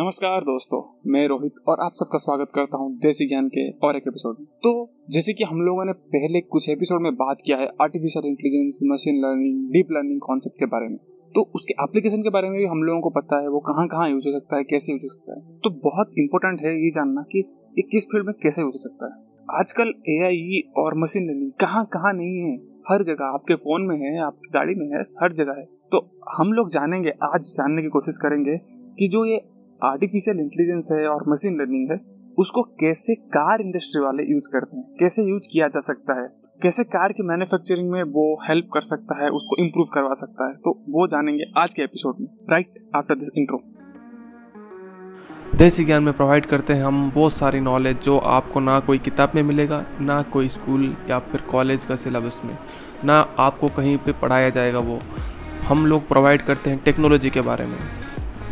नमस्कार दोस्तों, मैं रोहित और आप सबका स्वागत करता हूँ देसी ज्ञान के और एक एपिसोड में। तो जैसे कि हम लोगों ने पहले कुछ एपिसोड में बात किया है artificial intelligence machine learning deep learning concept के बारे में। तो उसके एप्लीकेशन के बारे में भी हम लोगों को पता है वो कहाँ कहाँ यूज़ हो सकता है, कैसे यूज़ हो सकता है। तो बहुत इंपॉर्टेंट है ये जानना कि ये किस फ़ील्ड में कैसे यूज़ हो सकता है। आजकल एआई और मशीन लर्निंग कहाँ कहाँ नहीं है, हर जगह। आपके फ़ोन में है, आपकी गाड़ी में है, हर जगह है। तो हम लोग जानेंगे, आज जानने की कोशिश करेंगे कि जो ये आर्टिफिशियल इंटेलिजेंस है और मशीन लर्निंग है, उसको कैसे कार इंडस्ट्री वाले यूज़ करते हैं? कैसे यूज़ किया जा सकता है? कैसे कार की मैन्युफैक्चरिंग में वो हेल्प कर सकता है, उसको इम्प्रूव करवा सकता है? तो वो जानेंगे आज के एपिसोड में राइट आफ्टर दिस इंट्रो देसी ज्ञान में प्रोवाइड करते हैं हम बहुत सारी नॉलेज जो आपको ना कोई किताब में मिलेगा, ना कोई स्कूल या फिर कॉलेज का सिलेबस में, ना आपको कहीं पे पढ़ाया जाएगा वो। हम लोग प्रोवाइड करते हैं टेक्नोलॉजी के बारे में।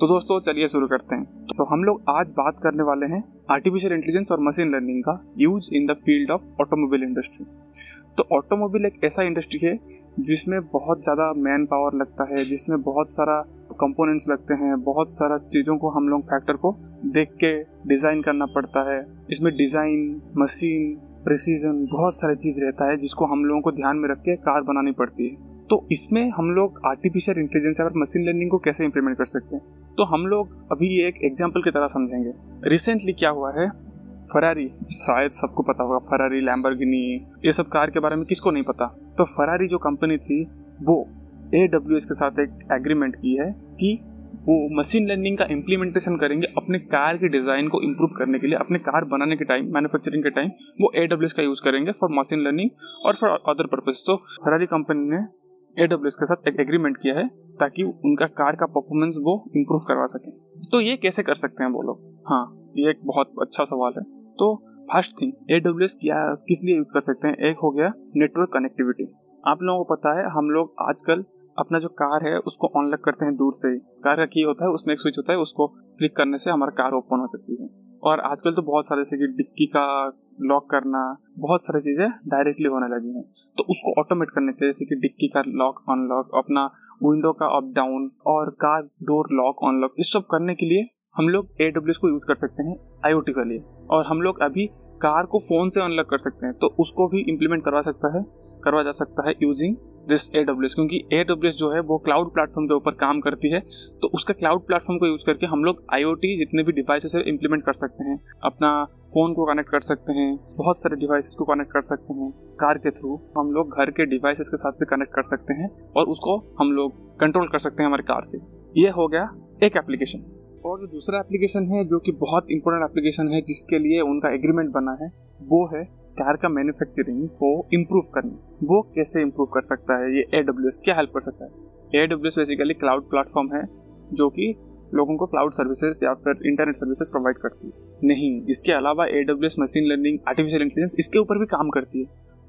तो दोस्तों, चलिए शुरू करते हैं। तो हम लोग आज बात करने वाले हैं आर्टिफिशियल इंटेलिजेंस और मशीन लर्निंग का use in the field of automobile industry तो ऑटोमोबाइल एक ऐसा इंडस्ट्री है जिसमें बहुत ज़्यादा मैन पावर लगता है, जिसमें बहुत सारा कंपोनेंट्स लगते हैं, बहुत सारा चीज़ों को हम लोग फैक्टर को देख के डिज़ाइन करना पड़ता है। इसमें डिज़ाइन मशीन प्रिसीजन बहुत सारे चीज़ रहता है जिसको हम लोगों को ध्यान में रख के कार बनानी पड़ती है। तो इसमें हम लोग आर्टिफिशियल इंटेलिजेंस और मशीन लर्निंग को कैसे इंप्लीमेंट कर सकते हैं? तो हम लोग अभी एक एग्ज़ाम्पल की तरह समझेंगे। रिसेंटली क्या हुआ है? फरारी शायद सबको पता होगा फरारी लैम्बरगिनी ये सब कार के बारे में किसको नहीं पता? तो फरारी जो कंपनी थी, वो ए डब्ल्यू के साथ एक एग्रीमेंट की है कि वो मशीन लर्निंग का इम्प्लीमेंटेशन करेंगे अपने कार के डिज़ाइन को इम्प्रूव करने के लिए, अपने कार बनाने के टाइम मैन्युफैक्चरिंग के टाइम वो ए डब्ल्यू एस का यूज़ करेंगे फॉर मशीन लर्निंग और फॉर अदर पर्पज तो फरारी कंपनी ने AWS के साथ एक एग्रीमेंट किया है ताकि उनका कार का परफॉर्मेंस वो इम्प्रूव करवा सके। तो ये कैसे कर सकते हैं वो लोग? हाँ ये एक बहुत अच्छा सवाल है। तो फ़र्स्ट थिंग ए क्या, किस लिए यूज़ कर सकते हैं? एक हो गया नेटवर्क कनेक्टिविटी आप लोगों को पता है, हम लोग आजकल अपना जो कार है, उसको ऑन लॉक करते हैं दूर से कार का की होता है, उसमें एक स्विच होता है, उसको क्लिक करने से हमारा कार ओपन हो सकती है। और आजकल तो बहुत सारे जैसे कि डिक्की का लॉक करना, बहुत सारी चीज़ें डायरेक्टली होने लगी हैं। तो उसको ऑटोमेट करने के लिए, जैसे कि डिक्की का लॉक अनलॉक अपना विंडो का अप डाउन और कार डोर लॉक अनलॉक इस सब करने के लिए हम लोग ए को यूज़ कर सकते हैं आईओटी के लिए। और हम लोग अभी कार को फ़ोन से अनलॉक कर सकते हैं। तो उसको भी इम्प्लीमेंट करवा सकता है, करवा जा सकता है यूजिंग दिस ए क्योंकि ए जो है वो क्लाउड प्लेटफॉर्म के ऊपर काम करती है तो उसका क्लाउड प्लेटफॉर्म को यूज़ करके हम लोग आईओटी जितने भी डिवाइसेस है इम्प्लीमेंट कर सकते हैं। अपना फ़ोन को कनेक्ट कर सकते हैं, बहुत सारे डिवाइसेस को कनेक्ट कर सकते हैं कार के थ्रू हम लोग घर के डिवाइसेस के साथ भी कनेक्ट कर सकते हैं और उसको हम लोग कंट्रोल कर सकते हैं हमारे कार से। ये हो गया एक एप्लीकेशन और जो दूसरा एप्लीकेशन है, जो कि बहुत इंपॉर्टेंट एप्लीकेशन है, जिसके लिए उनका एग्रीमेंट बना है, वो है कार का मैन्युफैक्चरिंग को इम्प्रूव करना। वो कैसे इम्प्रूव कर सकता है? ये ए क्या हेल्प कर सकता है। ए बेसिकली क्लाउड प्लेटफॉर्म है, जो कि लोगों को क्लाउड सर्विसेज़ या फिर इंटरनेट सर्विसेज़ प्रोवाइड करती है। नहीं, इसके अलावा a machine learning artificial intelligence इसके ऊपर भी काम करती है।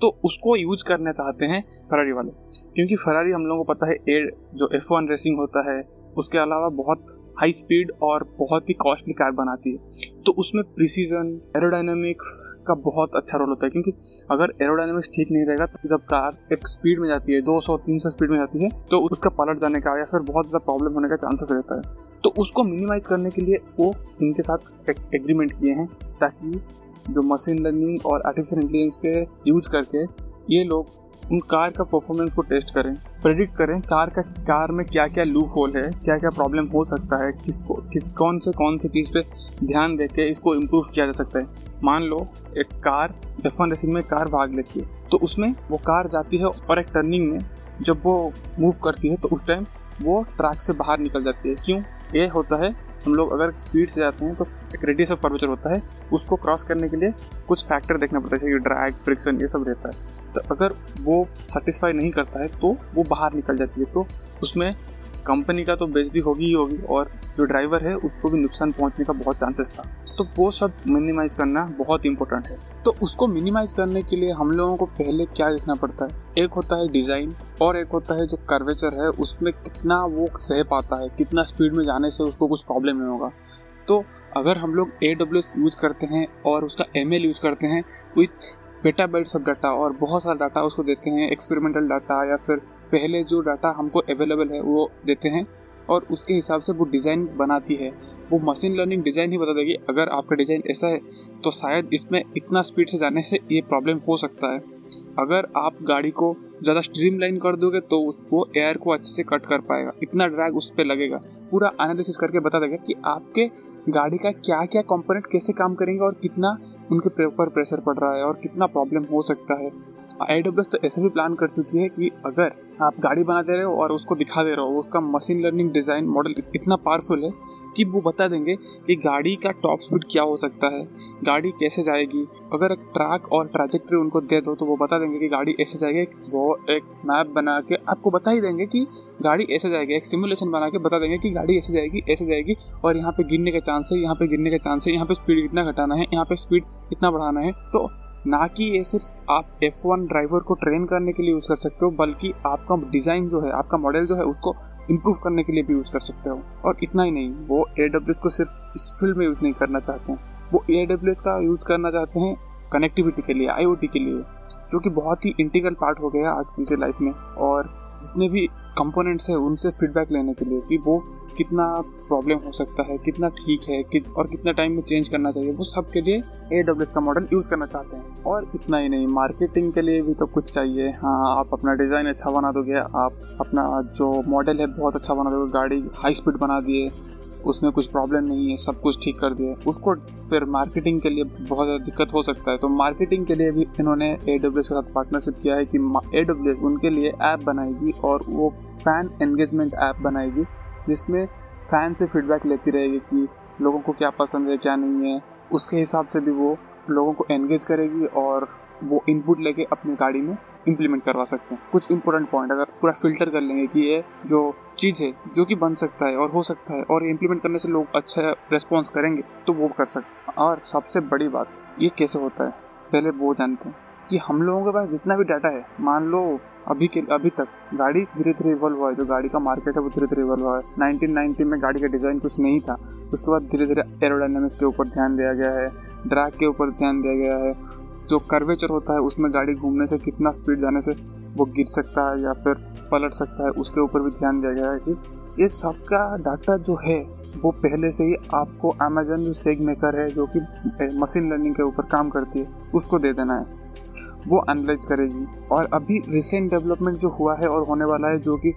तो उसको यूज़ करना चाहते हैं फरारी वाले। क्योंकि फरारी हम लोगों को पता है ए जो एफ़ वन रेसिंग होता है उसके अलावा बहुत हाई स्पीड और बहुत ही कॉस्टली कार बनाती है। तो उसमें प्रिसीजन एरोडाइनमिक्स का बहुत अच्छा रोल होता है, क्योंकि अगर एरोडाइनमिक्स ठीक नहीं रहेगा तो जब कार एक स्पीड में जाती है 200-300 स्पीड में जाती है तो उसका पलट जाने का या फिर बहुत ज़्यादा प्रॉब्लम होने का चांसेस रहता है। तो उसको मिनिमाइज करने के लिए वो इनके साथ एग्रीमेंट किए हैं, ताकि जो मशीन लर्निंग और आर्टिफिशियल इंटेलिजेंस के यूज़ करके ये लोग उन कार का परफॉर्मेंस को टेस्ट करें प्रेडिक्ट करें कार का, कार में क्या क्या लूप होल है क्या क्या प्रॉब्लम हो सकता है, किसको, किस कौन से कौन से चीज़ पे ध्यान दे के इसको इम्प्रूव किया जा सकता है। मान लो एक कार एफ़ वन रेसिंग में कार भाग लेती है तो उसमें वो कार जाती है और एक टर्निंग में जब वो मूव करती है तो उस टाइम वो ट्रैक से बाहर निकल जाती है। क्यों? ये होता है हम लोग अगर स्पीड से जाते हैं तो एक रेडियस ऑफ़ कर्वेचर होता है, उसको क्रॉस करने के लिए कुछ फैक्टर देखना पड़ता है, जैसे ड्रैग फ्रिक्शन ये सब रहता है। तो अगर वो सेटिस्फाई नहीं करता है तो वो बाहर निकल जाती है। तो उसमें कंपनी का तो बेजती होगी ही होगी और जो ड्राइवर है, उसको भी नुकसान पहुँचने का बहुत चांसेस था। तो वो सब मिनिमाइज करना बहुत इंपॉर्टेंट है। तो उसको मिनिमाइज करने के लिए हम लोगों को पहले क्या देखना पड़ता है? एक होता है डिज़ाइन और एक होता है जो कर्वेचर है, उसमें कितना वो सह पाता है, कितना स्पीड में जाने से उसको कुछ प्रॉब्लम नहीं होगा। तो अगर हम लोग ए यूज़ करते हैं और उसका एमएल यूज़ करते हैं विथ पेटाबाइट्स सब डाटा और बहुत सारा डाटा उसको देते हैं एक्सपेरिमेंटल डाटा या फिर पहले जो डाटा हमको अवेलेबल है, वो देते हैं और उसके हिसाब से वो डिज़ाइन बनाती है। वो मशीन लर्निंग डिज़ाइन ही बता देगी, अगर आपका डिज़ाइन ऐसा है तो शायद इसमें इतना स्पीड से जाने से ये प्रॉब्लम हो सकता है। अगर आप गाड़ी को ज़्यादा स्ट्रीमलाइन कर दोगे तो उसको एयर को अच्छे से कट कर पाएगा। इतना ड्रैग उस पर लगेगा। पूरा एनालिसिस करके बता देगा कि आपके गाड़ी का क्या क्या कंपोनेंट कैसे काम करेंगे और कितना उनके ऊपर प्रेशर पड़ रहा है और कितना प्रॉब्लम हो सकता है। आई तो ऐसे भी प्लान कर चुकी है कि अगर आप गाड़ी बना दे रहे हो और उसको दिखा दे रहे। हो उसका मशीन लर्निंग डिज़ाइन मॉडल इतना पावरफुल है कि वो बता देंगे कि गाड़ी का टॉप स्पीड क्या हो सकता है, गाड़ी कैसे जाएगी। अगर ट्रैक और ट्राजेक्ट्री उनको दे दो तो वो बता देंगे कि गाड़ी ऐसे जाएगी। वो एक मैप बना के आपको बता ही देंगे कि गाड़ी ऐसे जाएगी। एक सिमुलेशन बना के बता देंगे कि गाड़ी ऐसे जाएगी ऐसे जाएगी और यहाँ पे गिरने का चांस है, यहाँ पे गिरने का चांस है, यहाँ पे स्पीड इतना घटाना है, यहाँ पे स्पीड इतना बढ़ाना है। तो ना कि ये सिर्फ़ आप F1 ड्राइवर को ट्रेन करने के लिए यूज़ कर सकते हो, बल्कि आपका डिज़ाइन जो है, आपका मॉडल जो है, उसको इम्प्रूव करने के लिए भी यूज़ कर सकते हो। और इतना ही नहीं, वो एडब्ल्यूएस को सिर्फ़ इस फ़ील्ड में यूज़ नहीं करना चाहते हैं। वो एडब्ल्यूएस का यूज़ करना चाहते हैं कनेक्टिविटी के लिए आईओटी के लिए, जो कि बहुत ही इंटीग्रल पार्ट हो गया है आजकल के लाइफ में। और जितने भी कंपोनेंट्स हैं, उनसे फीडबैक लेने के लिए कि वो कितना प्रॉब्लम हो सकता है कितना ठीक है कि, और कितना टाइम में चेंज करना चाहिए वो सब के लिए एडब्ल्यूएस का मॉडल यूज़ करना चाहते हैं। और इतना ही नहीं मार्केटिंग के लिए भी तो कुछ चाहिए। हाँ आप अपना डिज़ाइन अच्छा बना दोगे आप अपना जो मॉडल है बहुत अच्छा बना दोगे गाड़ी हाई स्पीड बना दिए उसमें कुछ प्रॉब्लम नहीं है, सब कुछ ठीक कर दिया उसको फिर मार्केटिंग के लिए बहुत ज़्यादा दिक्कत हो सकता है। तो मार्केटिंग के लिए भी इन्होंने एडब्ल्यूएस के साथ पार्टनरशिप किया है कि एडब्ल्यूएस उनके लिए ऐप बनाएगी और वो फ़ैन एंगेजमेंट ऐप बनाएगी, जिसमें फ़ैन से फीडबैक लेती रहेगी कि लोगों को क्या पसंद है, क्या नहीं है। उसके हिसाब से भी वो लोगों को एंगेज करेगी और वो इनपुट लेके अपनी गाड़ी में इम्प्लीमेंट करवा सकते हैं। कुछ इंपॉर्टेंट पॉइंट अगर पूरा फ़िल्टर कर लेंगे कि ये जो चीज़ है, जो कि बन सकता है और हो सकता है, और इम्प्लीमेंट करने से लोग अच्छा रेस्पॉन्स करेंगे तो वो कर सकते हैं। और सबसे बड़ी बात, ये कैसे होता है? पहले वो जानते हैं कि हम लोगों के पास जितना भी डाटा है, मान लो अभी के, अभी तक गाड़ी धीरे धीरे इवॉल्व हुआ है, जो गाड़ी का मार्केट है वो धीरे धीरे इवॉल्व हुआ है। 1990 में गाड़ी का डिज़ाइन कुछ नहीं था। उसके बाद धीरे धीरे एरोडाइनमिक्स के ऊपर ध्यान दिया गया है ड्रैग के ऊपर ध्यान दिया गया है जो कर्वेचर होता है, उसमें गाड़ी घूमने से कितना स्पीड जाने से वो गिर सकता है या फिर पलट सकता है, उसके ऊपर भी ध्यान दिया गया है कि ये सबका डाटा जो है, वो पहले से ही आपको अमेजन जो सेग मेकर है, जो कि मशीन लर्निंग के ऊपर काम करती है, उसको दे देना है। वो एनालाइज करेगी। और अभी रिसेंट डेवलपमेंट जो हुआ है और होने वाला है, जो कि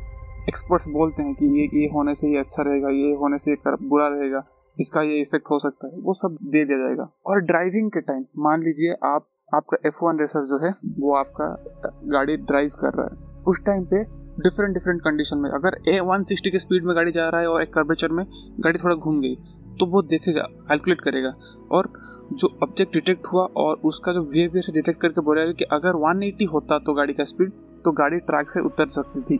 एक्सपर्ट्स बोलते हैं कि ये ये होने से ये अच्छा रहेगा, ये होने से ये बुरा रहेगा, इसका ये इफ़ेक्ट हो सकता है, वो सब दे दिया जाएगा। और ड्राइविंग के टाइम मान लीजिए आप आपका एफ़ वन रेसर जो है, वो आपका गाड़ी ड्राइव कर रहा है। उस टाइम पे डिफरेंट डिफरेंट कंडीशन में, अगर ए वन सिक्सटी के स्पीड में गाड़ी जा रहा है और एक कर्वेचर में गाड़ी थोड़ा घूम गई तो वो देखेगा कैलकुलेट करेगा। और जो ऑब्जेक्ट डिटेक्ट हुआ और उसका जो बिहेवियर से डिटेक्ट करके बोलेगा कि अगर 180 होता तो गाड़ी का स्पीड तो गाड़ी ट्रैक से उतर सकती थी।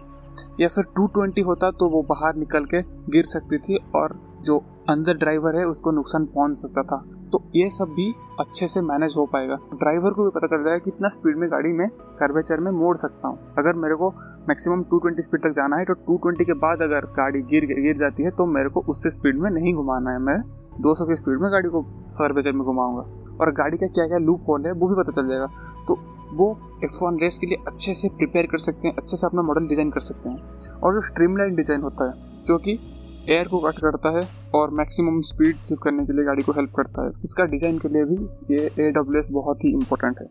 या फिर 220 होता तो वो बाहर निकल के गिर सकती थी और जो अंदर ड्राइवर है, उसको नुकसान पहुँच सकता था। तो ये सब भी अच्छे से मैनेज हो पाएगा। ड्राइवर को भी पता चल जाएगा कितना स्पीड में गाड़ी में कर्वेचर में मोड़ सकता हूँ। अगर मेरे को मैक्सिमम 220 स्पीड तक जाना है तो 220 के बाद अगर गाड़ी गिर गिर जाती है तो मेरे को उससे स्पीड में नहीं घुमाना है। मैं 200 की स्पीड में गाड़ी को कर्वेचर में घुमाऊँगा। और गाड़ी का क्या क्या लूप होल है, वो भी पता चल जाएगा। तो वो एफ़ वन रेस के लिए अच्छे से प्रिपेयर कर सकते हैं, अच्छे से अपना मॉडल डिज़ाइन कर सकते हैं। और जो स्ट्रीमलाइन डिज़ाइन होता है, जो कि एयर को कट करता है और मैक्सिमम स्पीड सेव करने के लिए गाड़ी को हेल्प करता है। इसका डिज़ाइन के लिए भी ये ए बहुत ही इंपॉर्टेंट है।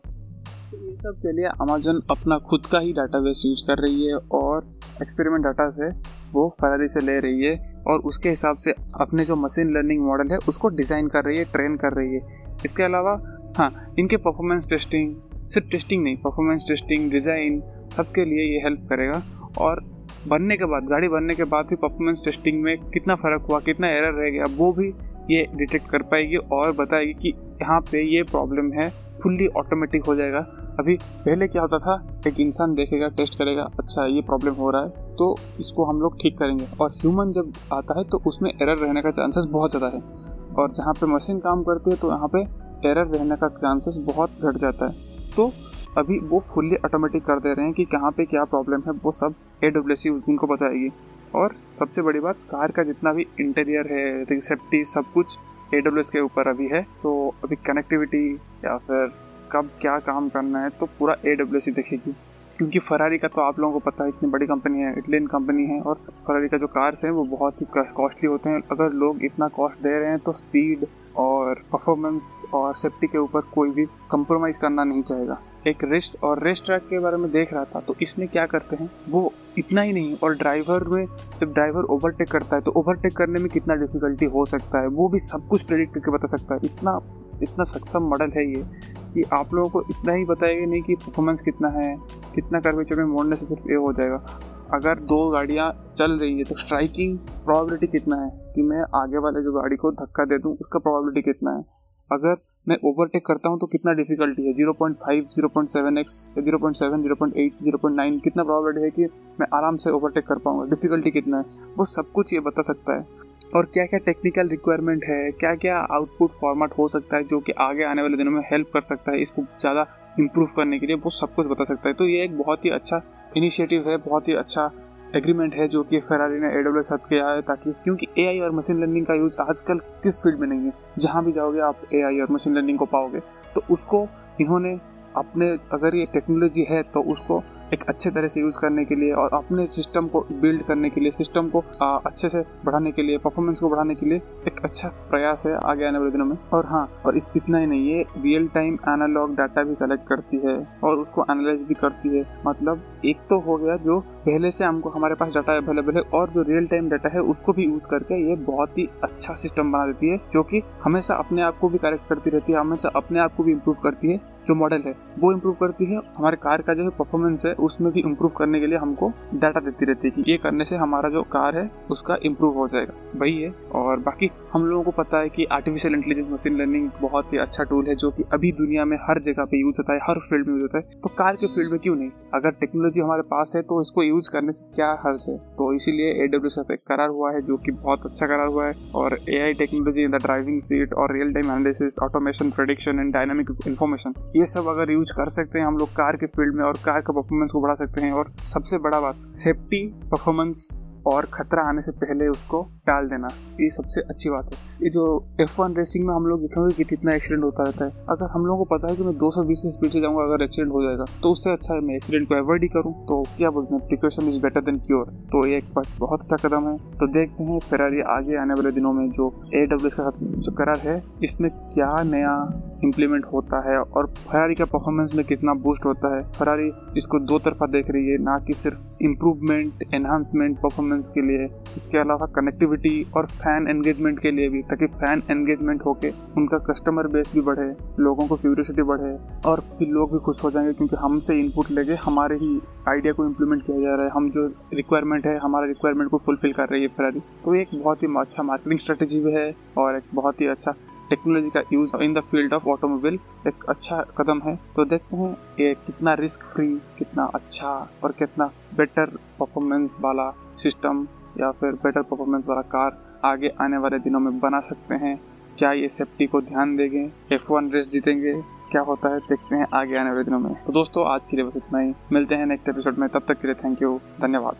ये सब के लिए अमेजोन अपना खुद का ही डाटाबेस यूज़ कर रही है और एक्सपेरिमेंट डाटा से वो फरारी से ले रही है और उसके हिसाब से अपने जो मशीन लर्निंग मॉडल है, उसको डिज़ाइन कर रही है ट्रेन कर रही है। इसके अलावा हाँ इनके परफॉर्मेंस टेस्टिंग सिर्फ़ टेस्टिंग नहीं परफॉर्मेंस टेस्टिंग डिज़ाइन सबके लिए ये हेल्प करेगा। और बनने के बाद, गाड़ी बनने के बाद भी परफॉर्मेंस टेस्टिंग में कितना फ़र्क हुआ, कितना एरर रह गया, वो भी ये डिटेक्ट कर पाएगी और बताएगी कि यहाँ पे ये प्रॉब्लम है फुल्ली ऑटोमेटिक हो जाएगा। अभी पहले क्या होता था, एक इंसान देखेगा टेस्ट करेगा अच्छा ये प्रॉब्लम हो रहा है तो इसको हम लोग ठीक करेंगे। और ह्यूमन जब आता है तो उसमें एरर रहने का चांसेस बहुत ज़्यादा है। और जहाँ पे मशीन काम करती है तो यहाँ पे एरर रहने का चांसेस बहुत घट जाता है। तो अभी वो फुल्ली ऑटोमेटिक कर दे रहे हैं कि कहाँ पे क्या प्रॉब्लम है, वो सब ए डब्ल्यू सी उनको बताएगी। और सबसे बड़ी बात, कार का जितना भी इंटीरियर है सेफ्टी सब कुछ ए डब्ल्यू एस के ऊपर अभी है। तो अभी कनेक्टिविटी या फिर कब क्या काम करना है तो पूरा ए डब्ल्यू सी देखेगी। क्योंकि फरारी का तो आप लोगों को पता है, इतनी बड़ी कंपनी है इटलियन कंपनी है, और फरारी का जो कार्स हैं, वो बहुत ही कॉस्टली होते हैं। अगर लोग इतना कॉस्ट दे रहे हैं तो स्पीड और परफॉर्मेंस और सेफ्टी के ऊपर कोई भी कंप्रोमाइज़ करना नहीं चाहेगा। एक रेस्ट और रेस्ट ट्रैक के बारे में देख रहा था तो इसमें क्या करते हैं, वो इतना ही नहीं, और ड्राइवर में जब ड्राइवर ओवरटेक करता है तो ओवरटेक करने में कितना डिफिकल्टी हो सकता है? वो भी सब कुछ प्रेडिक्ट करके बता सकता है। इतना इतना सक्षम मॉडल है ये कि आप लोगों को इतना ही बताएगा नहीं कि परफॉर्मेंस कितना है, कितना कर्वेचर में मोड़ने से सिर्फ़ ये हो जाएगा। अगर दो गाड़ियाँ चल रही है तो स्ट्राइकिंग प्रोबेबिलिटी कितना है? कि मैं आगे वाले जो गाड़ी को धक्का दे दूँ, उसका प्रोबेबिलिटी कितना है? अगर मैं ओवरटेक करता हूँ तो कितना डिफिकल्टी है? Zero point five zero point seven X zero point seven zero point eight zero point nine कितना प्रॉबिलिटी है कि मैं आराम से ओवरटेक कर पाऊँगा? डिफिकल्टी कितना है? वो सब कुछ ये बता सकता है। और क्या क्या टेक्निकल रिक्वायरमेंट है? क्या क्या आउटपुट फॉर्मेट हो सकता है जो कि आगे आने वाले दिनों में हेल्प कर सकता है इसको ज़्यादा इम्प्रूव करने के लिए? वो सब कुछ बता सकता है। तो ये एक बहुत ही अच्छा इनिशिएटिव है, बहुत ही अच्छा एग्रीमेंट है जो कि फेरारी ने एडब्ल्यू साथ किया है ताकि क्योंकि एआई और मशीन लर्निंग का यूज़ आजकल किस फ़ील्ड में नहीं है? जहाँ भी जाओगे आप एआई और मशीन लर्निंग को पाओगे। तो उसको इन्होंने अपने अगर ये टेक्नोलॉजी है तो उसको एक अच्छे तरह से यूज़ करने के लिए और अपने सिस्टम को बिल्ड करने के लिए सिस्टम को अच्छे से बढ़ाने के लिए परफॉर्मेंस को बढ़ाने के लिए एक अच्छा प्रयास है आगे आने वाले दिनों में। और हाँ और इतना ही नहीं, ये रियल टाइम एनालॉग डाटा भी कलेक्ट करती है और उसको एनालाइज भी करती है। मतलब एक तो हो गया जो पहले से हमको, हमारे पास डाटा अवेलेबल है और जो रियल टाइम डाटा है उसको भी यूज़ करके ये बहुत ही अच्छा सिस्टम बना देती है, जो कि हमेशा अपने आप को भी करेक्ट करती रहती है, हमेशा अपने आप को भी इम्प्रूव करती है। जो मॉडल है, वो इम्प्रूव करती है। हमारे कार का जो है परफॉर्मेंस है, उसमें भी इम्प्रूव करने के लिए हमको डाटा देती रहती है कि ये करने से हमारा जो कार है, उसका इम्प्रूव हो जाएगा। वही है। और बाकी हम लोगों को पता है कि आर्टिफिशियल इंटेलिजेंस मशीन लर्निंग बहुत ही अच्छा टूल है, जो कि अभी दुनिया में हर जगह पे यूज़ होता है, हर फ़ील्ड में यूज़ होता है। तो कार के फ़ील्ड में क्यों नहीं? अगर टेक्नोलॉजी हमारे पास है तो इसको यूज़ करने से क्या हर्ज है? तो इसीलिए ए डब्ल्यू एक करार हुआ है, जो कि बहुत अच्छा करार हुआ है। और A I technology in the driving seat और real time analysis automation production and dynamic information ये सब अगर यूज़ कर सकते हैं हम लोग कार के फ़ील्ड में और कार का परफॉर्मेंस को बढ़ा सकते हैं और सबसे बड़ा बात सेफ्टी परफॉर्मेंस और खतरा आने से पहले उसको टाल देना, ये सबसे अच्छी बात है। ये जो एफ़ वन रेसिंग में हम लोग देखेंगे कि कितना एक्सीडेंट होता रहता है। अगर हम लोगों को पता है कि मैं 220 की स्पीड से जाऊँगा अगर एक्सीडेंट हो जाएगा तो उससे अच्छा है मैं एक्सीडेंट को अवॉइड ही करूँ। तो क्या बोलते हैं precaution is better than cure तो ये एक बहुत अच्छा कदम है। तो देखते हैं फेरारी आगे आने वाले दिनों में जो ए का जो करार है, इसमें क्या नया इम्प्लीमेंट होता है और फरारी का परफॉर्मेंस में कितना बूस्ट होता है। फरारी इसको दो तरफा देख रही है, ना कि सिर्फ़ इम्प्रूवमेंट एनहांसमेंट परफॉर्मेंस के लिए। इसके अलावा कनेक्टिविटी और फ़ैन एंगेजमेंट के लिए भी, ताकि फ़ैन एंगेजमेंट होके उनका कस्टमर बेस भी बढ़े, लोगों को क्यूरियोसिटी बढ़े और फिर लोग भी खुश हो जाएँगे क्योंकि हमसे इनपुट लेके हमारे ही आइडिया को इम्प्लीमेंट किया जा रहा है। हम जो रिक्वायरमेंट है, हमारे रिक्वायरमेंट को फुलफिल कर रही है फरारी तो एक बहुत ही अच्छा मार्केटिंग स्ट्रेटेजी भी है और एक बहुत ही अच्छा टेक्नोलॉजी का use in the field of automobile एक अच्छा कदम है। तो देखते हैं ये कितना रिस्क फ्री कितना अच्छा और कितना बेटर परफॉर्मेंस वाला सिस्टम या फिर बेटर परफॉर्मेंस वाला कार आगे आने वाले दिनों में बना सकते हैं। क्या ये सेफ्टी को ध्यान देंगे? एफ़ वन रेस जीतेंगे? क्या होता है? देखते हैं आगे आने वाले दिनों में। तो दोस्तों, आज के लिए बस इतना ही। मिलते हैं नेक्स्ट एपिसोड में। तब तक के लिए थैंक यू धन्यवाद।